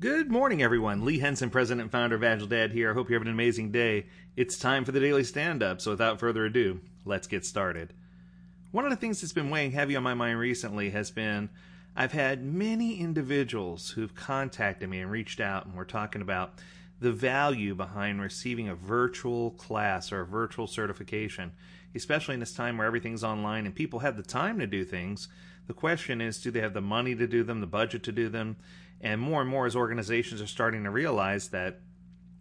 Good morning, everyone. Lee Henson, president and founder of Agile Dad here. I hope you're having an amazing day. It's time for the daily stand up, so without further ado, let's get started. One of the things that's been weighing heavy on my mind recently has been I've had many individuals who've contacted me and reached out, and we're talking about the value behind receiving a virtual class or a virtual certification, especially in this time where everything's online and people have the time to do things. The question is, do they have the money to do them, the budget to do them? And more and more as organizations are starting to realize that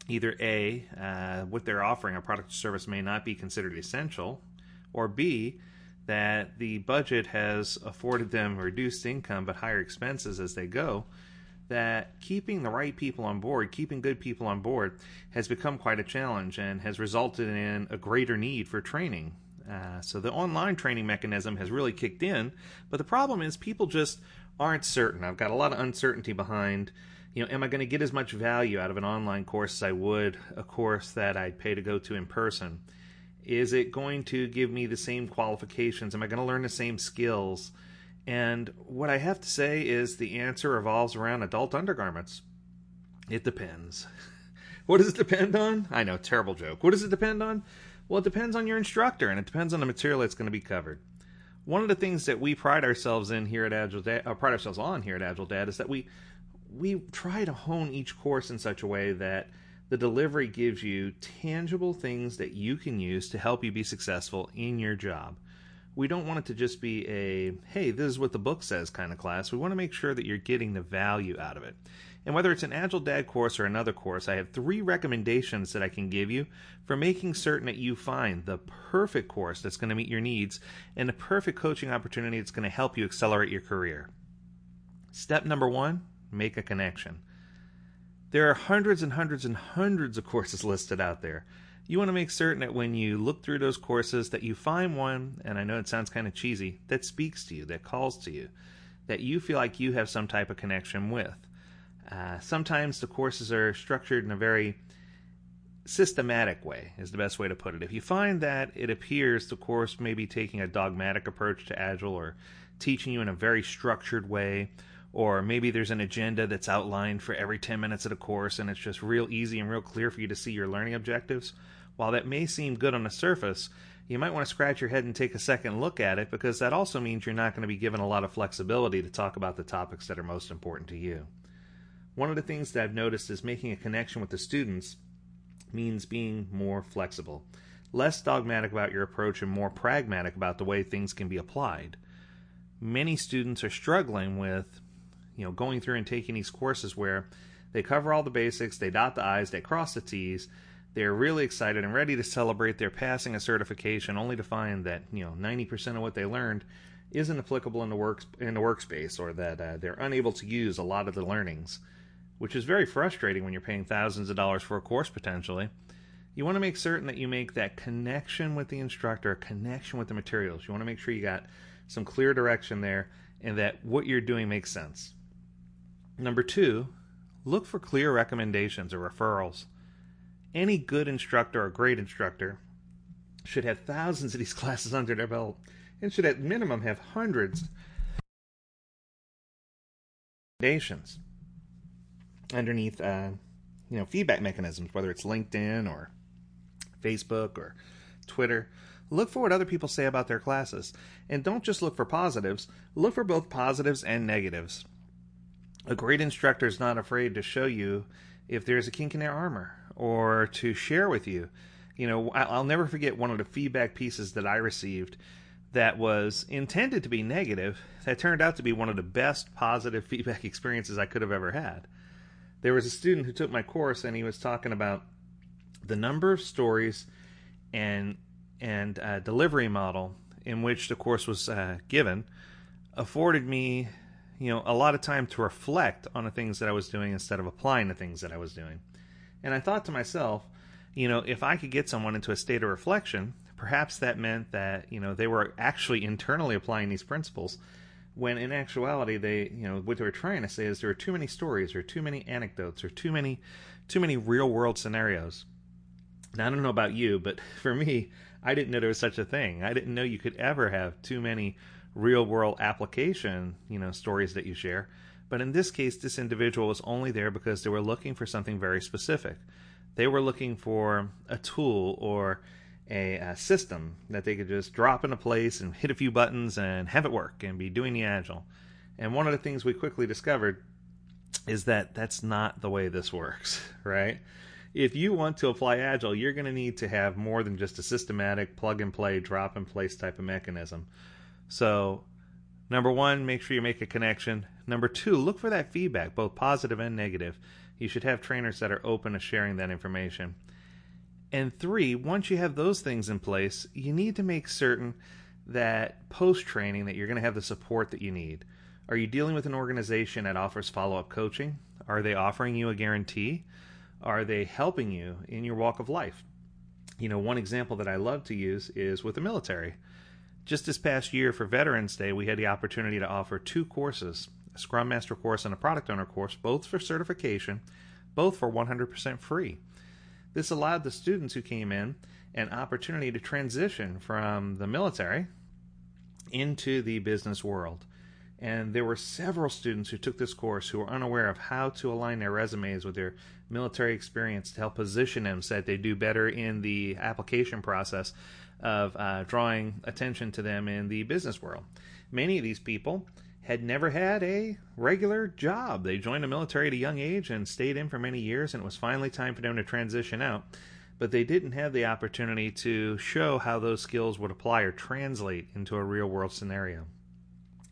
either A, uh, what they're offering, a product or service, may not be considered essential, or B, that the budget has afforded them reduced income but higher expenses as they go, that keeping the right people on board, keeping good people on board, has become quite a challenge and has resulted in a greater need for training. Uh, so the online training mechanism has really kicked in, but the problem is people just aren't certain. I've got a lot of uncertainty behind. You know, am I going to get as much value out of an online course as I would a course that I'd pay to go to in person? Is it going to give me the same qualifications? Am I going to learn the same skills? And what I have to say is the answer revolves around adult undergarments. It depends. what does it depend on? I know, terrible joke. What does it depend on? Well, it depends on your instructor and it depends on the material that's going to be covered. One of the things that we pride ourselves in here at Agile Dad, uh, pride ourselves on here at Agile Dad, is that we we try to hone each course in such a way that the delivery gives you tangible things that you can use to help you be successful in your job. We don't want it to just be a, hey, this is what the book says kind of class. We want to make sure that you're getting the value out of it. And whether it's an Agile Dad course or another course, I have three recommendations that I can give you for making certain that you find the perfect course that's going to meet your needs and the perfect coaching opportunity that's going to help you accelerate your career. Step number one make a connection. There are hundreds and hundreds and hundreds of courses listed out there. You want to make certain that when you look through those courses that you find one, and I know it sounds kind of cheesy, that speaks to you, that calls to you, that you feel like you have some type of connection with. Uh, sometimes the courses are structured in a very systematic way, is the best way to put it. If you find that it appears the course may be taking a dogmatic approach to Agile or teaching you in a very structured way, or maybe there's an agenda that's outlined for every 10 minutes of the course and it's just real easy and real clear for you to see your learning objectives. While that may seem good on the surface, you might want to scratch your head and take a second look at it because that also means you're not going to be given a lot of flexibility to talk about the topics that are most important to you. One of the things that I've noticed is making a connection with the students means being more flexible, less dogmatic about your approach, and more pragmatic about the way things can be applied. Many students are struggling with you know, going through and taking these courses where they cover all the basics, they dot the I's, they cross the T's, they're really excited and ready to celebrate their passing a certification, only to find that you know 90% of what they learned isn't applicable in the work in the workspace, or that uh, they're unable to use a lot of the learnings, which is very frustrating when you're paying thousands of dollars for a course potentially. You want to make certain that you make that connection with the instructor, a connection with the materials. You want to make sure you got some clear direction there, and that what you're doing makes sense. Number two, look for clear recommendations or referrals. Any good instructor or great instructor should have thousands of these classes under their belt and should at minimum have hundreds of recommendations underneath uh, you know feedback mechanisms whether it's linkedin or facebook or twitter look for what other people say about their classes and don't just look for positives look for both positives and negatives a great instructor is not afraid to show you if there's a kink in their armor or to share with you. You know, I'll never forget one of the feedback pieces that I received that was intended to be negative that turned out to be one of the best positive feedback experiences I could have ever had. There was a student who took my course and he was talking about the number of stories and and uh, delivery model in which the course was uh, given afforded me you know, a lot of time to reflect on the things that I was doing instead of applying the things that I was doing. And I thought to myself, you know, if I could get someone into a state of reflection, perhaps that meant that, you know, they were actually internally applying these principles when in actuality they, you know, what they were trying to say is there are too many stories or too many anecdotes or too many too many real world scenarios. Now I don't know about you, but for me, I didn't know there was such a thing. I didn't know you could ever have too many real world application, you know, stories that you share But in this case, this individual was only there because they were looking for something very specific. They were looking for a tool or a, a, system that they could just drop into place and hit a few buttons and have it work and be doing the agile. And one of the things we quickly discovered is that that's not the way this works, right? If you want to apply agile, you're going to need to have more than just a systematic plug and play, drop and place type of mechanism. So, number one, make sure you make a connection. Number two, look for that feedback, both positive and negative. You should have trainers that are open to sharing that information. And three, once you have those things in place, you need to make certain that post training that you're going to have the support that you need. Are you dealing with an organization that offers follow up coaching? Are they offering you a guarantee? Are they helping you in your walk of life? You know, one example that I love to use is with the military. Just this past year for Veterans Day, we had the opportunity to offer two courses a Scrum Master course and a Product Owner course, both for certification, both for 100% free. This allowed the students who came in an opportunity to transition from the military into the business world. And there were several students who took this course who were unaware of how to align their resumes with their military experience to help position them so that they do better in the application process of uh, drawing attention to them in the business world. Many of these people had never had a regular job. They joined the military at a young age and stayed in for many years, and it was finally time for them to transition out. But they didn't have the opportunity to show how those skills would apply or translate into a real world scenario.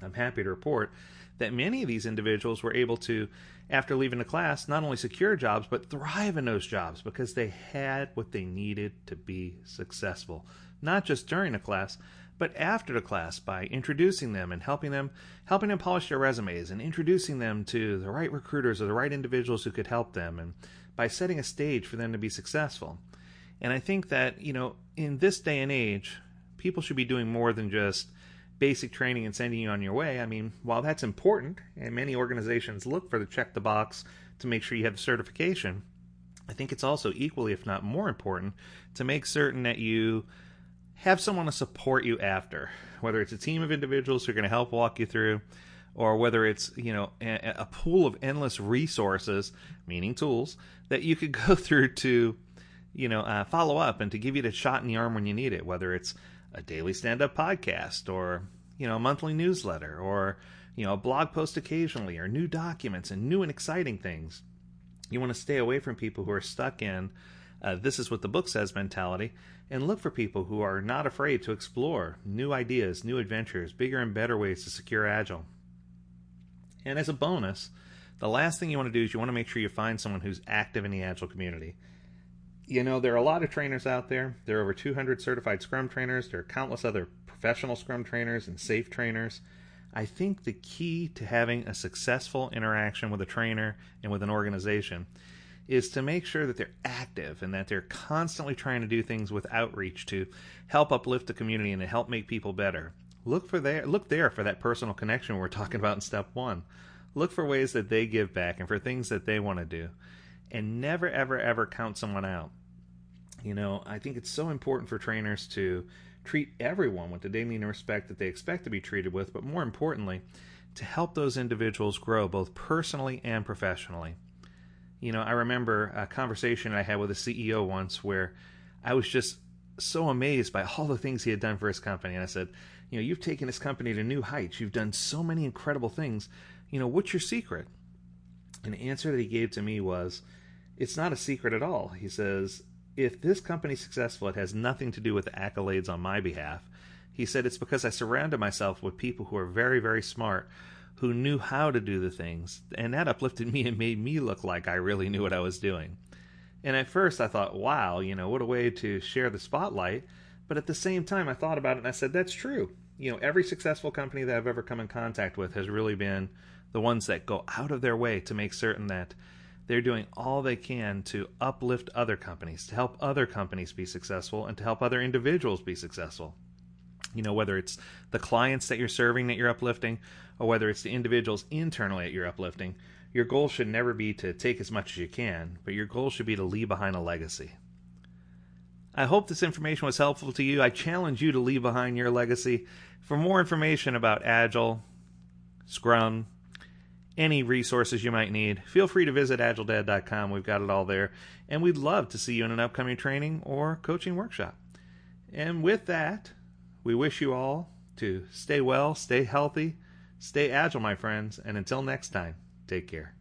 I'm happy to report that many of these individuals were able to, after leaving the class, not only secure jobs, but thrive in those jobs because they had what they needed to be successful. Not just during the class, but after the class by introducing them and helping them helping them polish their resumes and introducing them to the right recruiters or the right individuals who could help them and by setting a stage for them to be successful. And I think that, you know, in this day and age, people should be doing more than just basic training and sending you on your way. I mean, while that's important and many organizations look for the check the box to make sure you have certification, I think it's also equally if not more important to make certain that you have someone to support you after, whether it's a team of individuals who are going to help walk you through, or whether it's you know a, a pool of endless resources, meaning tools that you could go through to you know uh, follow up and to give you the shot in the arm when you need it, whether it's a daily stand-up podcast or you know a monthly newsletter or you know a blog post occasionally or new documents and new and exciting things. You want to stay away from people who are stuck in uh, this is what the book says mentality and look for people who are not afraid to explore new ideas, new adventures, bigger and better ways to secure Agile. And as a bonus, the last thing you want to do is you want to make sure you find someone who's active in the Agile community. You know, there are a lot of trainers out there. There are over 200 certified Scrum trainers. There are countless other professional Scrum trainers and SAFe trainers. I think the key to having a successful interaction with a trainer and with an organization is to make sure that they're active and that they're constantly trying to do things with outreach to help uplift the community and to help make people better. Look for there look there for that personal connection we're talking about in step 1. Look for ways that they give back and for things that they want to do. And never ever ever count someone out. You know, I think it's so important for trainers to treat everyone with the dignity and respect that they expect to be treated with, but more importantly, to help those individuals grow both personally and professionally. You know, I remember a conversation I had with a CEO once where I was just so amazed by all the things he had done for his company. And I said, You know, you've taken this company to new heights. You've done so many incredible things. You know, what's your secret? And the answer that he gave to me was, It's not a secret at all. He says, If this company's successful, it has nothing to do with the accolades on my behalf. He said, It's because I surrounded myself with people who are very, very smart who knew how to do the things, and that uplifted me and made me look like I really knew what I was doing. And at first I thought, wow, you know, what a way to share the spotlight. But at the same time, I thought about it and I said, that's true. You know, every successful company that I've ever come in contact with has really been the ones that go out of their way to make certain that they're doing all they can to uplift other companies, to help other companies be successful, and to help other individuals be successful you know whether it's the clients that you're serving that you're uplifting or whether it's the individuals internally that you're uplifting your goal should never be to take as much as you can but your goal should be to leave behind a legacy i hope this information was helpful to you i challenge you to leave behind your legacy for more information about agile scrum any resources you might need, feel free to visit agiledad.com. We've got it all there. And we'd love to see you in an upcoming training or coaching workshop. And with that, we wish you all to stay well, stay healthy, stay agile, my friends. And until next time, take care.